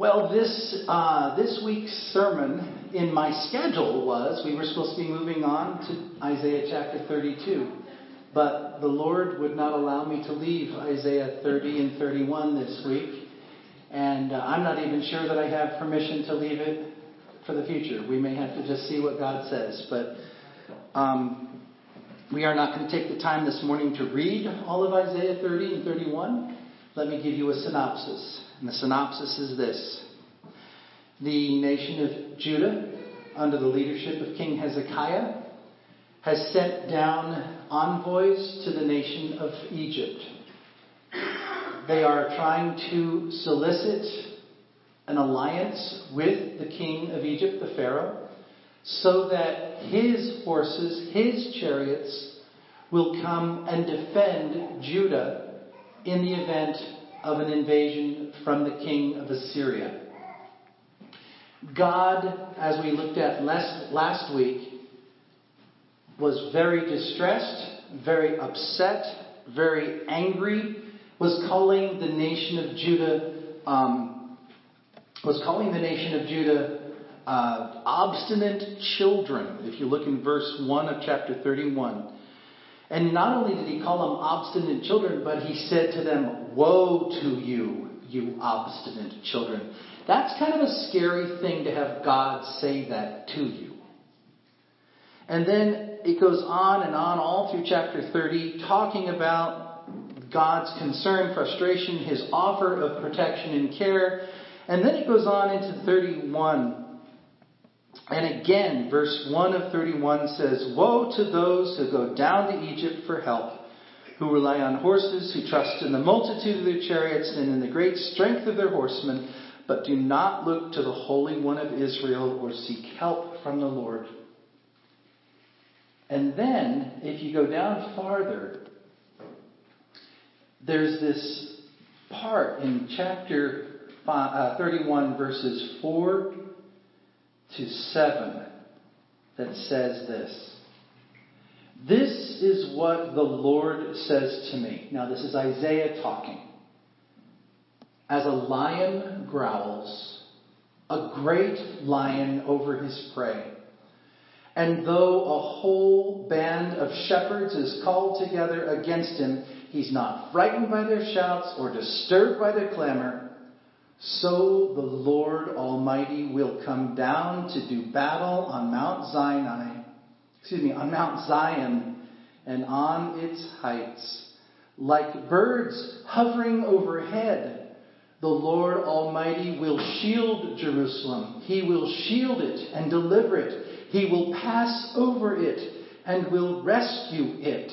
Well, this, uh, this week's sermon in my schedule was we were supposed to be moving on to Isaiah chapter 32. But the Lord would not allow me to leave Isaiah 30 and 31 this week. And uh, I'm not even sure that I have permission to leave it for the future. We may have to just see what God says. But um, we are not going to take the time this morning to read all of Isaiah 30 and 31. Let me give you a synopsis. And the synopsis is this The nation of Judah, under the leadership of King Hezekiah, has sent down envoys to the nation of Egypt. They are trying to solicit an alliance with the king of Egypt, the Pharaoh, so that his horses, his chariots, will come and defend Judah in the event of an invasion from the king of Assyria. God, as we looked at last, last week, was very distressed, very upset, very angry, was calling the nation of Judah, um, was calling the nation of Judah uh, obstinate children. If you look in verse 1 of chapter 31. And not only did he call them obstinate children, but he said to them, Woe to you, you obstinate children. That's kind of a scary thing to have God say that to you. And then it goes on and on all through chapter 30, talking about God's concern, frustration, his offer of protection and care. And then it goes on into 31. And again, verse 1 of 31 says, Woe to those who go down to Egypt for help, who rely on horses, who trust in the multitude of their chariots and in the great strength of their horsemen, but do not look to the Holy One of Israel or seek help from the Lord. And then, if you go down farther, there's this part in chapter uh, 31, verses 4 to 7, that says this. This is what the Lord says to me. Now, this is Isaiah talking. As a lion growls, a great lion over his prey and though a whole band of shepherds is called together against him, he's not frightened by their shouts or disturbed by their clamor. So the Lord Almighty will come down to do battle on Mount Sinai, excuse me, on Mount Zion and on its heights. Like birds hovering overhead, the Lord Almighty will shield Jerusalem. He will shield it and deliver it. He will pass over it and will rescue it.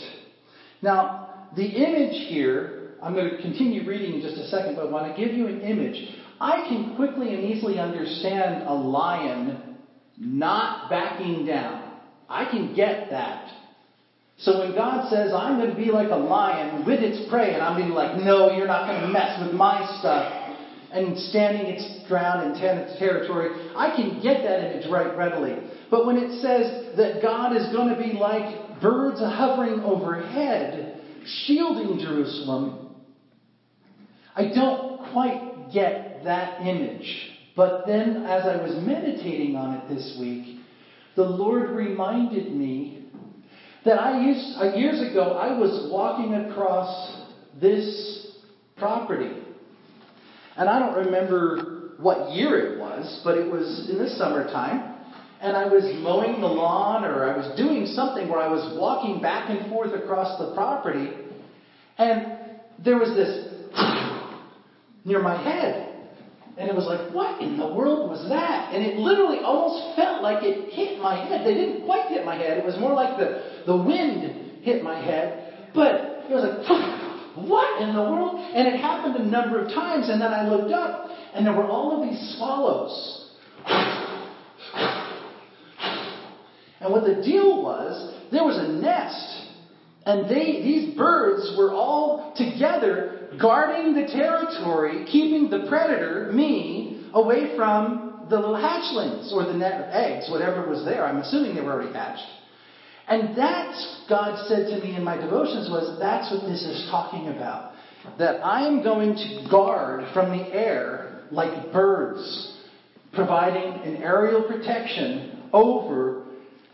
Now, the image here, I'm going to continue reading in just a second, but I want to give you an image. I can quickly and easily understand a lion not backing down. I can get that. So when God says, I'm going to be like a lion with its prey, and I'm going to be like, no, you're not going to mess with my stuff, and standing its ground and its territory, I can get that image right readily. But when it says that God is going to be like birds hovering overhead, shielding Jerusalem, I don't quite get that image. But then, as I was meditating on it this week, the Lord reminded me that I used, uh, years ago, I was walking across this property. And I don't remember what year it was, but it was in the summertime and I was mowing the lawn or I was doing something where I was walking back and forth across the property, and there was this near my head. And it was like, what in the world was that? And it literally almost felt like it hit my head. They didn't quite hit my head. It was more like the, the wind hit my head. But it was like, what in the world? And it happened a number of times. And then I looked up, and there were all of these swallows And what the deal was, there was a nest. And they, these birds were all together guarding the territory, keeping the predator, me, away from the little hatchlings or the net, of eggs, whatever was there. I'm assuming they were already hatched. And that's, God said to me in my devotions, was that's what this is talking about. that I am going to guard from the air like birds, providing an aerial protection over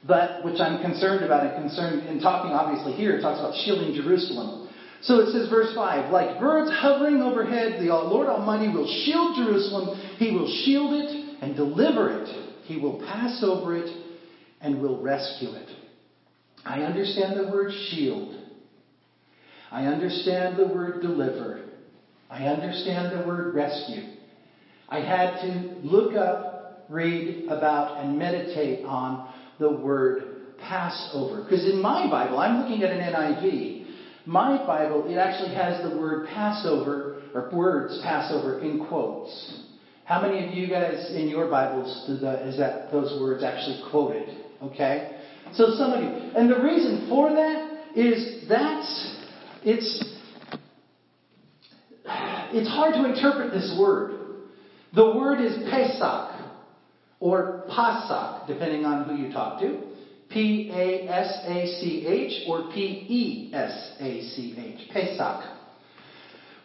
that which I'm concerned about and concerned in talking obviously here, it talks about shielding Jerusalem. So it says, verse 5 Like birds hovering overhead, the Lord Almighty will shield Jerusalem. He will shield it and deliver it. He will pass over it and will rescue it. I understand the word shield. I understand the word deliver. I understand the word rescue. I had to look up, read about, and meditate on the word Passover. Because in my Bible, I'm looking at an NIV. My Bible, it actually has the word Passover, or words Passover, in quotes. How many of you guys in your Bibles the, is that those words actually quoted? Okay? So some of you. And the reason for that is that's, it's, it's hard to interpret this word. The word is Pesach or Pasach, depending on who you talk to. P A S A C H or P E S A C H. Pesach.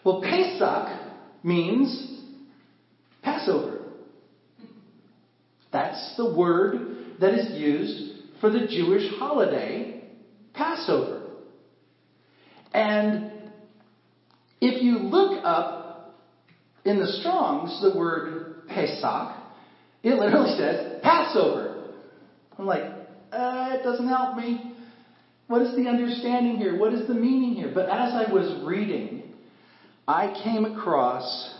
Well, Pesach means Passover. That's the word that is used for the Jewish holiday, Passover. And if you look up in the Strongs the word Pesach, it literally says Passover. I'm like, uh, it doesn't help me. What is the understanding here? What is the meaning here? But as I was reading, I came across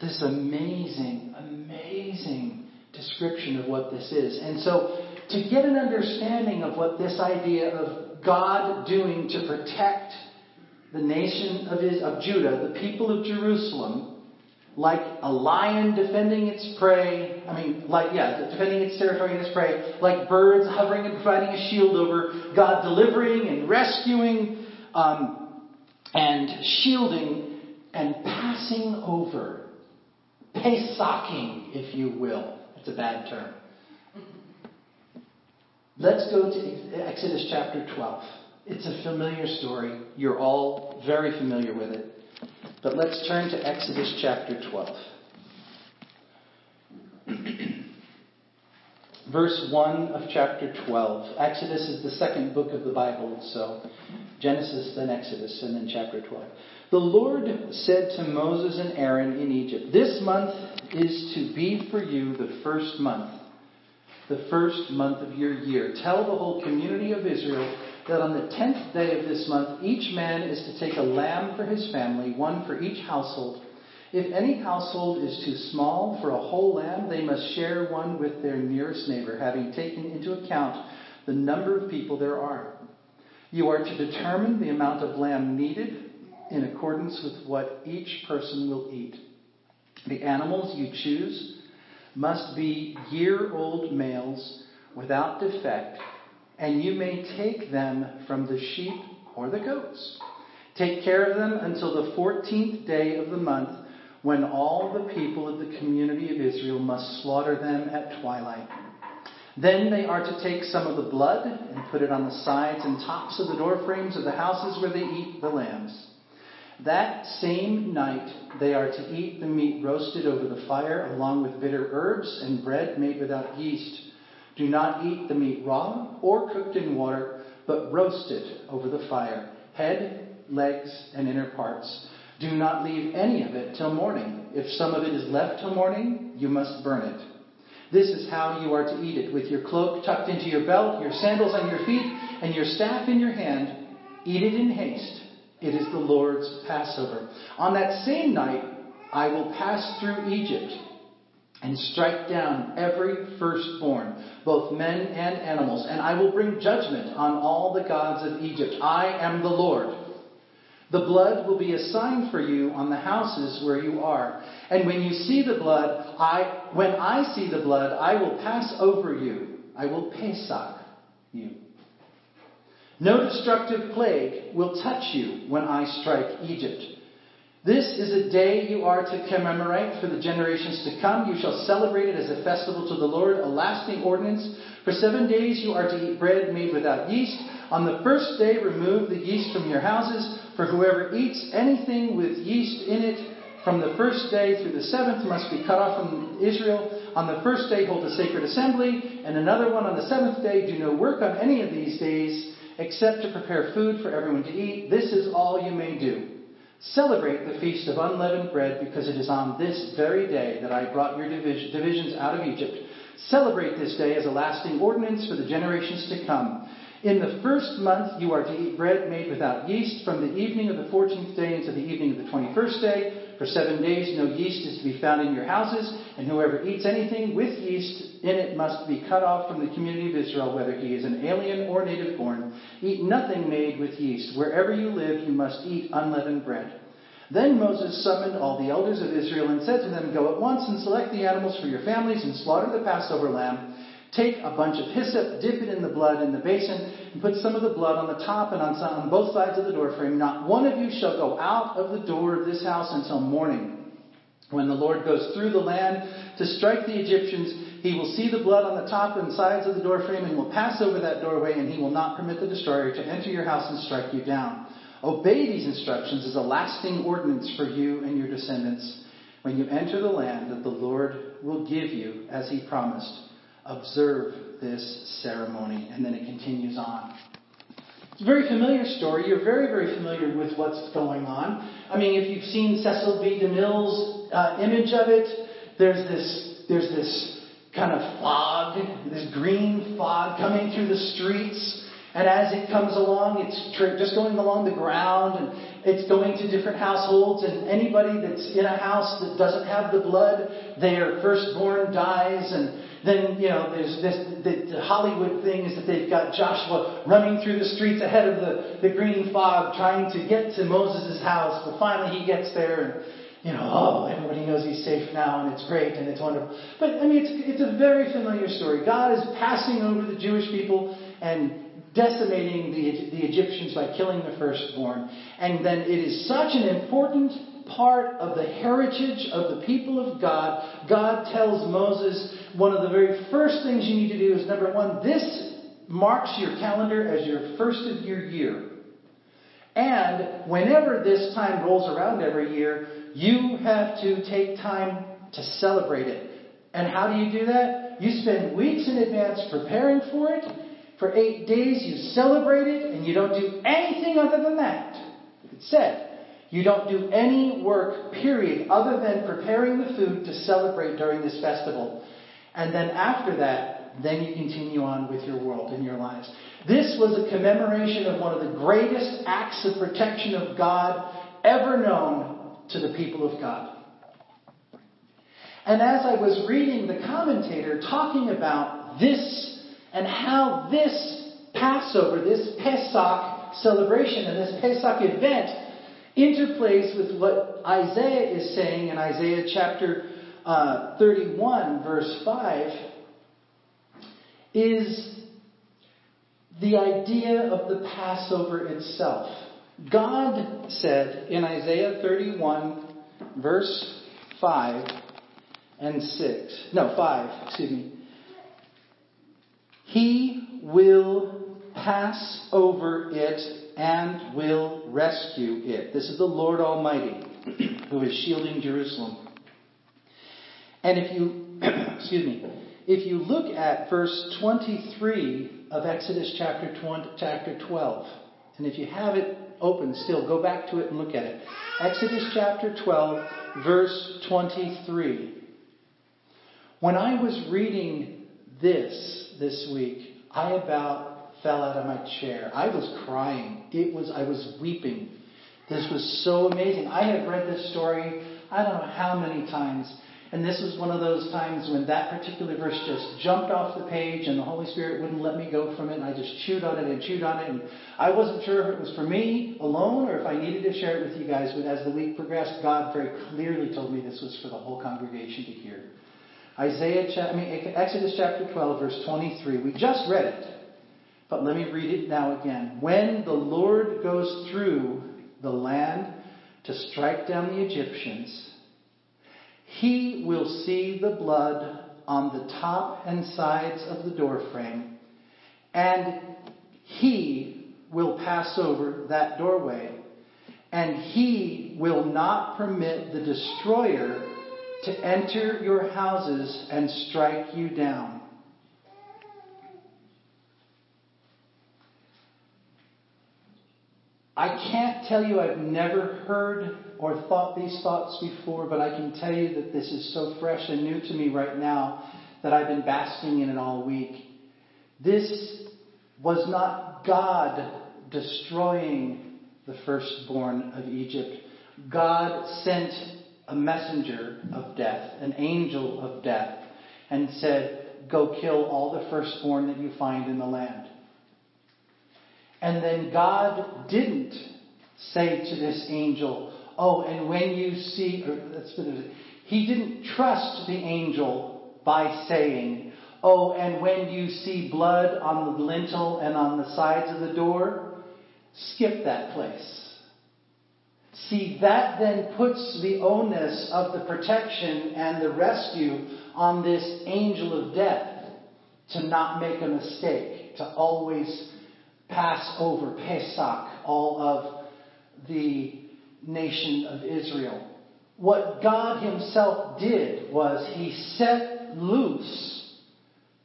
this amazing, amazing description of what this is. And so, to get an understanding of what this idea of God doing to protect the nation of, his, of Judah, the people of Jerusalem, like a lion defending its prey. I mean, like, yeah, defending its territory and its prey. Like birds hovering and providing a shield over. God delivering and rescuing um, and shielding and passing over. Pesaching, if you will. It's a bad term. Let's go to Exodus chapter 12. It's a familiar story. You're all very familiar with it. But let's turn to Exodus chapter 12. Verse 1 of chapter 12. Exodus is the second book of the Bible, so Genesis, then Exodus, and then chapter 12. The Lord said to Moses and Aaron in Egypt, This month is to be for you the first month, the first month of your year. Tell the whole community of Israel that on the tenth day of this month, each man is to take a lamb for his family, one for each household. If any household is too small for a whole lamb, they must share one with their nearest neighbor, having taken into account the number of people there are. You are to determine the amount of lamb needed in accordance with what each person will eat. The animals you choose must be year old males without defect and you may take them from the sheep or the goats. Take care of them until the fourteenth day of the month, when all the people of the community of Israel must slaughter them at twilight. Then they are to take some of the blood and put it on the sides and tops of the door frames of the houses where they eat the lambs. That same night they are to eat the meat roasted over the fire, along with bitter herbs and bread made without yeast. Do not eat the meat raw or cooked in water, but roast it over the fire, head, legs, and inner parts. Do not leave any of it till morning. If some of it is left till morning, you must burn it. This is how you are to eat it with your cloak tucked into your belt, your sandals on your feet, and your staff in your hand. Eat it in haste. It is the Lord's Passover. On that same night, I will pass through Egypt and strike down every firstborn, both men and animals, and I will bring judgment on all the gods of Egypt. I am the Lord. The blood will be a sign for you on the houses where you are. And when you see the blood, I when I see the blood, I will pass over you. I will pesach you. No destructive plague will touch you when I strike Egypt. This is a day you are to commemorate for the generations to come. You shall celebrate it as a festival to the Lord, a lasting ordinance. For seven days you are to eat bread made without yeast. On the first day, remove the yeast from your houses, for whoever eats anything with yeast in it from the first day through the seventh must be cut off from Israel. On the first day, hold a sacred assembly, and another one on the seventh day. Do no work on any of these days except to prepare food for everyone to eat. This is all you may do. Celebrate the feast of unleavened bread because it is on this very day that I brought your divisions out of Egypt. Celebrate this day as a lasting ordinance for the generations to come. In the first month you are to eat bread made without yeast from the evening of the fourteenth day until the evening of the twenty-first day. For seven days no yeast is to be found in your houses, and whoever eats anything with yeast in it must be cut off from the community of Israel, whether he is an alien or native born. Eat nothing made with yeast. Wherever you live, you must eat unleavened bread. Then Moses summoned all the elders of Israel and said to them, Go at once and select the animals for your families and slaughter the Passover lamb. Take a bunch of hyssop, dip it in the blood in the basin, and put some of the blood on the top and on, some, on both sides of the doorframe. Not one of you shall go out of the door of this house until morning. When the Lord goes through the land to strike the Egyptians, he will see the blood on the top and sides of the doorframe and will pass over that doorway, and he will not permit the destroyer to enter your house and strike you down. Obey these instructions as a lasting ordinance for you and your descendants when you enter the land that the Lord will give you as he promised. Observe this ceremony. And then it continues on. It's a very familiar story. You're very, very familiar with what's going on. I mean, if you've seen Cecil B. DeMille's uh, image of it, there's this, there's this kind of fog, this green fog coming through the streets. And as it comes along, it's just going along the ground and it's going to different households. And anybody that's in a house that doesn't have the blood, their firstborn dies. And then, you know, there's this, the, the Hollywood thing is that they've got Joshua running through the streets ahead of the, the green fog trying to get to Moses' house. But finally he gets there and, you know, oh, everybody knows he's safe now and it's great and it's wonderful. But, I mean, it's, it's a very familiar story. God is passing over the Jewish people and decimating the, the Egyptians by killing the firstborn. And then it is such an important part of the heritage of the people of God. God tells Moses one of the very first things you need to do is number one, this marks your calendar as your first of your year. And whenever this time rolls around every year, you have to take time to celebrate it. And how do you do that? You spend weeks in advance preparing for it. For eight days you celebrate it, and you don't do anything other than that. It said, you don't do any work, period, other than preparing the food to celebrate during this festival. And then after that, then you continue on with your world and your lives. This was a commemoration of one of the greatest acts of protection of God ever known to the people of God. And as I was reading the commentator talking about this and how this Passover, this Pesach celebration, and this Pesach event interplays with what Isaiah is saying in Isaiah chapter uh, 31, verse 5, is the idea of the Passover itself. God said in Isaiah 31, verse 5 and 6, no, 5, excuse me, He will pass over it and will rescue it. This is the Lord Almighty who is shielding Jerusalem. And if you, excuse me, if you look at verse 23 of Exodus chapter, 20, chapter 12, and if you have it open still, go back to it and look at it. Exodus chapter 12, verse 23. When I was reading this this week, I about fell out of my chair. I was crying. It was I was weeping. This was so amazing. I have read this story I don't know how many times. And this was one of those times when that particular verse just jumped off the page and the Holy Spirit wouldn't let me go from it. And I just chewed on it and chewed on it. And I wasn't sure if it was for me alone or if I needed to share it with you guys. But as the week progressed, God very clearly told me this was for the whole congregation to hear. Isaiah, I mean, Exodus chapter 12, verse 23. We just read it. But let me read it now again. When the Lord goes through the land to strike down the Egyptians, he will see the blood on the top and sides of the doorframe, and he will pass over that doorway, and he will not permit the destroyer to enter your houses and strike you down. I can't tell you I've never heard or thought these thoughts before, but I can tell you that this is so fresh and new to me right now that I've been basking in it all week. This was not God destroying the firstborn of Egypt. God sent a messenger of death, an angel of death, and said, Go kill all the firstborn that you find in the land. And then God didn't say to this angel, Oh, and when you see, or let's put he didn't trust the angel by saying, Oh, and when you see blood on the lintel and on the sides of the door, skip that place. See, that then puts the onus of the protection and the rescue on this angel of death to not make a mistake, to always pass over Pesach, all of the nation of Israel. What God Himself did was He set loose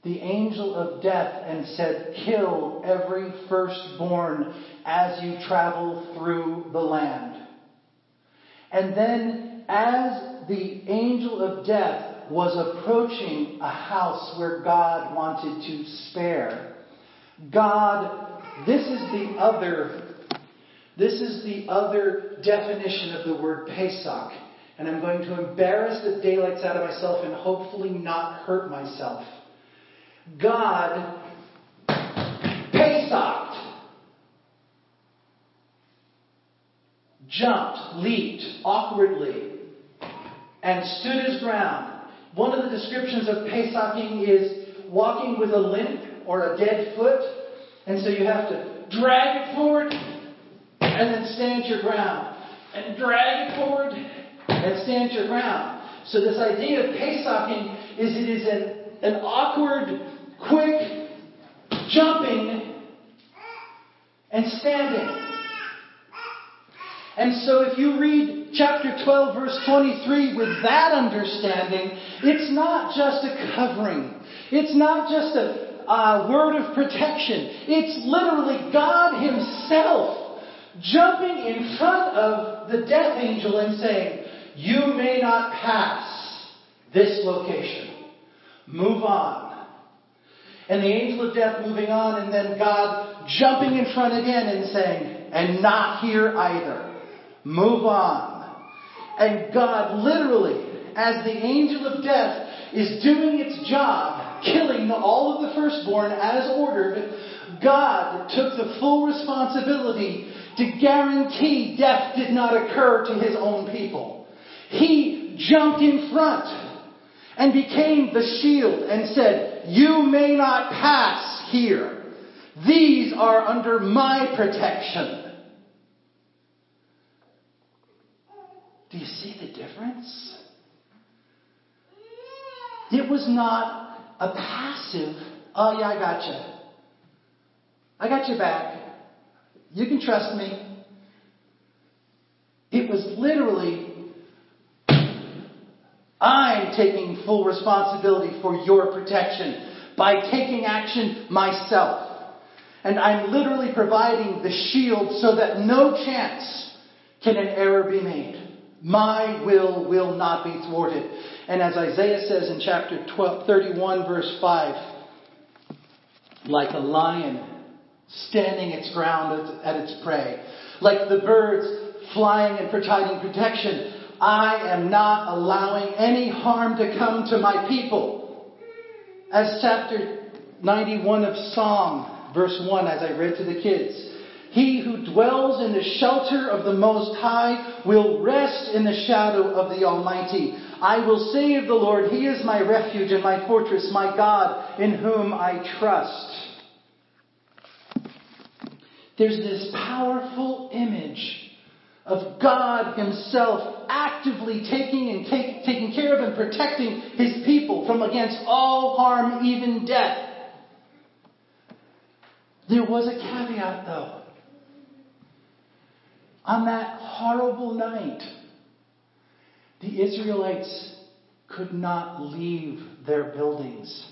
the angel of death and said, Kill every firstborn as you travel through the land. And then, as the angel of death was approaching a house where God wanted to spare, God, this is the other, this is the other definition of the word Pesach. And I'm going to embarrass the daylights out of myself and hopefully not hurt myself. God Pesach jumped, leaped awkwardly, and stood his ground. One of the descriptions of Pesaching is walking with a limp or a dead foot, and so you have to drag it forward and then stand your ground, and drag it forward and stand your ground. So this idea of Pesaching is it is an, an awkward, quick jumping and standing. And so if you read chapter 12, verse 23 with that understanding, it's not just a covering. It's not just a, a word of protection. It's literally God Himself jumping in front of the death angel and saying, You may not pass this location. Move on. And the angel of death moving on, and then God jumping in front again and saying, And not here either. Move on. And God literally, as the angel of death is doing its job, killing all of the firstborn as ordered, God took the full responsibility to guarantee death did not occur to his own people. He jumped in front and became the shield and said, You may not pass here. These are under my protection. Do you see the difference? It was not a passive, oh yeah, I got you. I got your back. You can trust me. It was literally, I'm taking full responsibility for your protection by taking action myself. And I'm literally providing the shield so that no chance can an error be made. My will will not be thwarted. And as Isaiah says in chapter 12, 31, verse 5, like a lion standing its ground at its prey, like the birds flying and providing protection, I am not allowing any harm to come to my people. As chapter 91 of Psalm, verse 1, as I read to the kids, he who dwells in the shelter of the Most High will rest in the shadow of the Almighty. I will say of the Lord, He is my refuge and my fortress, my God, in whom I trust. There's this powerful image of God Himself actively taking and take, taking care of and protecting His people from against all harm, even death. There was a caveat, though. On that horrible night, the Israelites could not leave their buildings.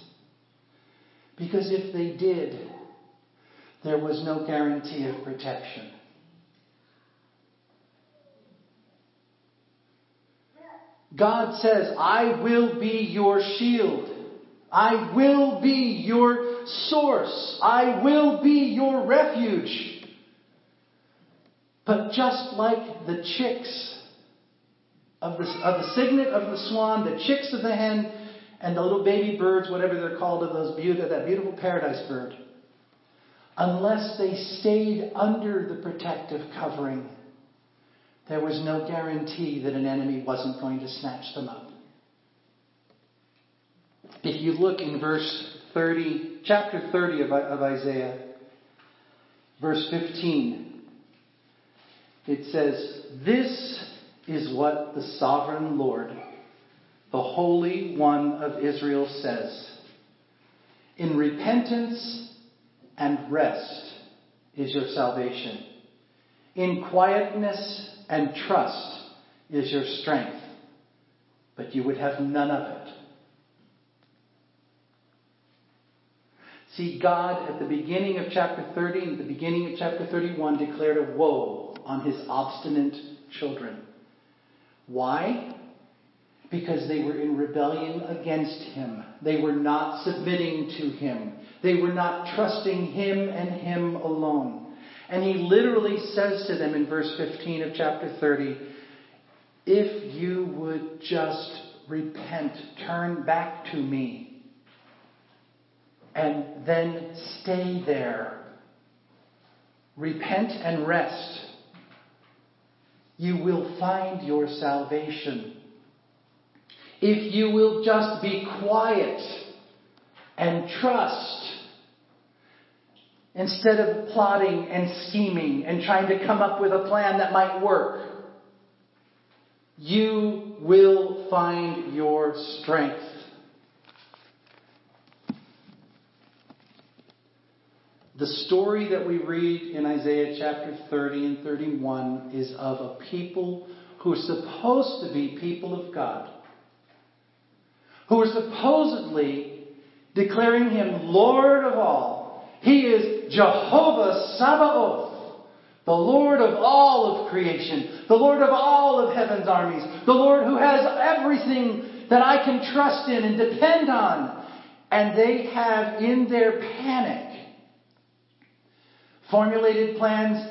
Because if they did, there was no guarantee of protection. God says, I will be your shield. I will be your source. I will be your refuge. But just like the chicks of the, of the cygnet of the swan, the chicks of the hen, and the little baby birds, whatever they're called, of those beautiful, that beautiful paradise bird, unless they stayed under the protective covering, there was no guarantee that an enemy wasn't going to snatch them up. If you look in verse 30, chapter 30 of, of Isaiah, verse 15, it says, This is what the sovereign Lord, the Holy One of Israel says. In repentance and rest is your salvation. In quietness and trust is your strength. But you would have none of it. See, God at the beginning of chapter 30 and the beginning of chapter 31 declared a woe on his obstinate children. Why? Because they were in rebellion against him. They were not submitting to him. They were not trusting him and him alone. And he literally says to them in verse 15 of chapter 30, if you would just repent, turn back to me, and then stay there, repent and rest, you will find your salvation. If you will just be quiet and trust, instead of plotting and scheming and trying to come up with a plan that might work, you will find your strength. The story that we read in Isaiah chapter 30 and 31 is of a people who are supposed to be people of God, who are supposedly declaring him Lord of all. He is Jehovah Sabaoth, the Lord of all of creation, the Lord of all of heaven's armies, the Lord who has everything that I can trust in and depend on. And they have in their panic formulated plans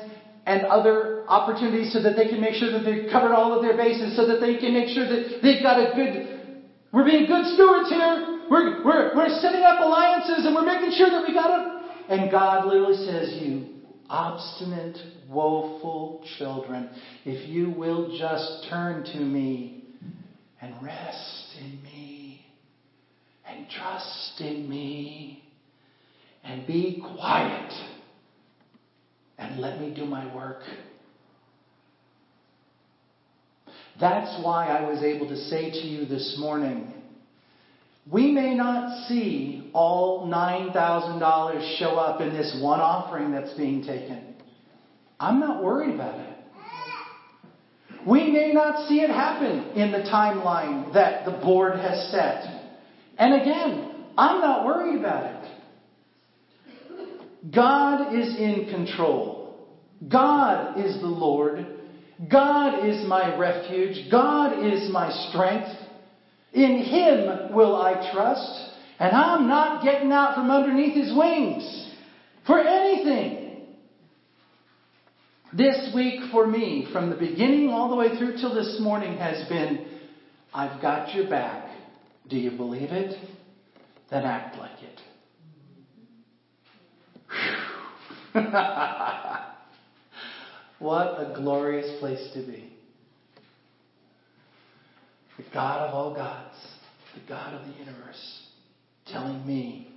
and other opportunities so that they can make sure that they've covered all of their bases, so that they can make sure that they've got a good, we're being good stewards here. We're, we're, we're setting up alliances and we're making sure that we got it. And God literally says, you obstinate, woeful children, if you will just turn to me and rest in me and trust in me and be quiet and let me do my work. That's why I was able to say to you this morning, we may not see all $9,000 show up in this one offering that's being taken. I'm not worried about it. We may not see it happen in the timeline that the board has set. And again, I'm not worried about it. God is in control. God is the Lord. God is my refuge. God is my strength. In Him will I trust. And I'm not getting out from underneath His wings for anything. This week for me, from the beginning all the way through till this morning, has been I've got your back. Do you believe it? Then act like it. what a glorious place to be. The God of all gods, the God of the universe, telling me,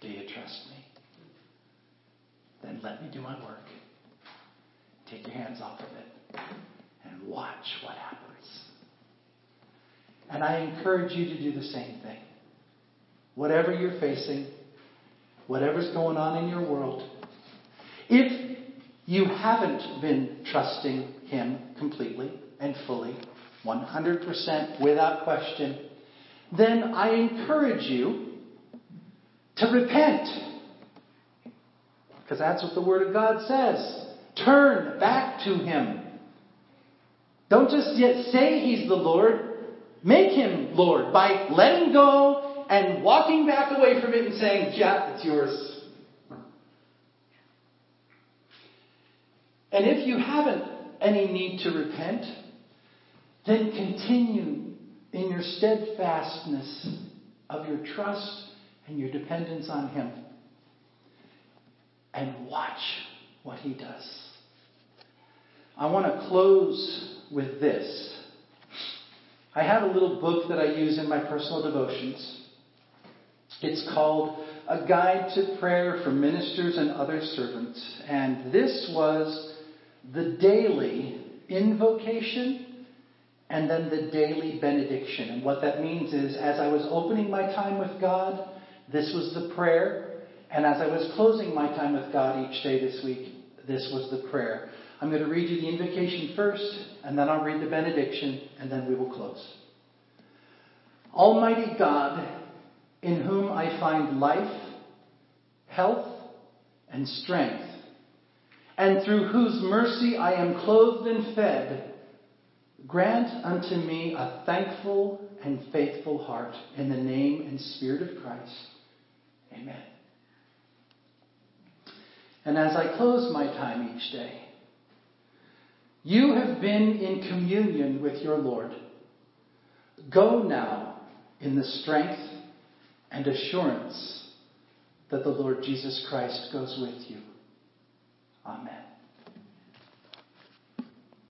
Do you trust me? Then let me do my work. Take your hands off of it and watch what happens. And I encourage you to do the same thing. Whatever you're facing, whatever's going on in your world, if you haven't been trusting Him completely and fully, 100% without question, then I encourage you to repent. Because that's what the Word of God says. Turn back to Him. Don't just yet say He's the Lord. Make Him Lord by letting go and walking back away from it and saying, Yeah, it's yours. And if you haven't any need to repent, then continue in your steadfastness of your trust and your dependence on Him. And watch what He does. I want to close with this. I have a little book that I use in my personal devotions. It's called A Guide to Prayer for Ministers and Other Servants. And this was the daily invocation and then the daily benediction. And what that means is, as I was opening my time with God, this was the prayer. And as I was closing my time with God each day this week, this was the prayer. I'm going to read you the invocation first, and then I'll read the benediction, and then we will close. Almighty God, in whom I find life, health, and strength, and through whose mercy I am clothed and fed, grant unto me a thankful and faithful heart in the name and spirit of Christ. Amen. And as I close my time each day, you have been in communion with your Lord. Go now in the strength and assurance that the Lord Jesus Christ goes with you. Amen.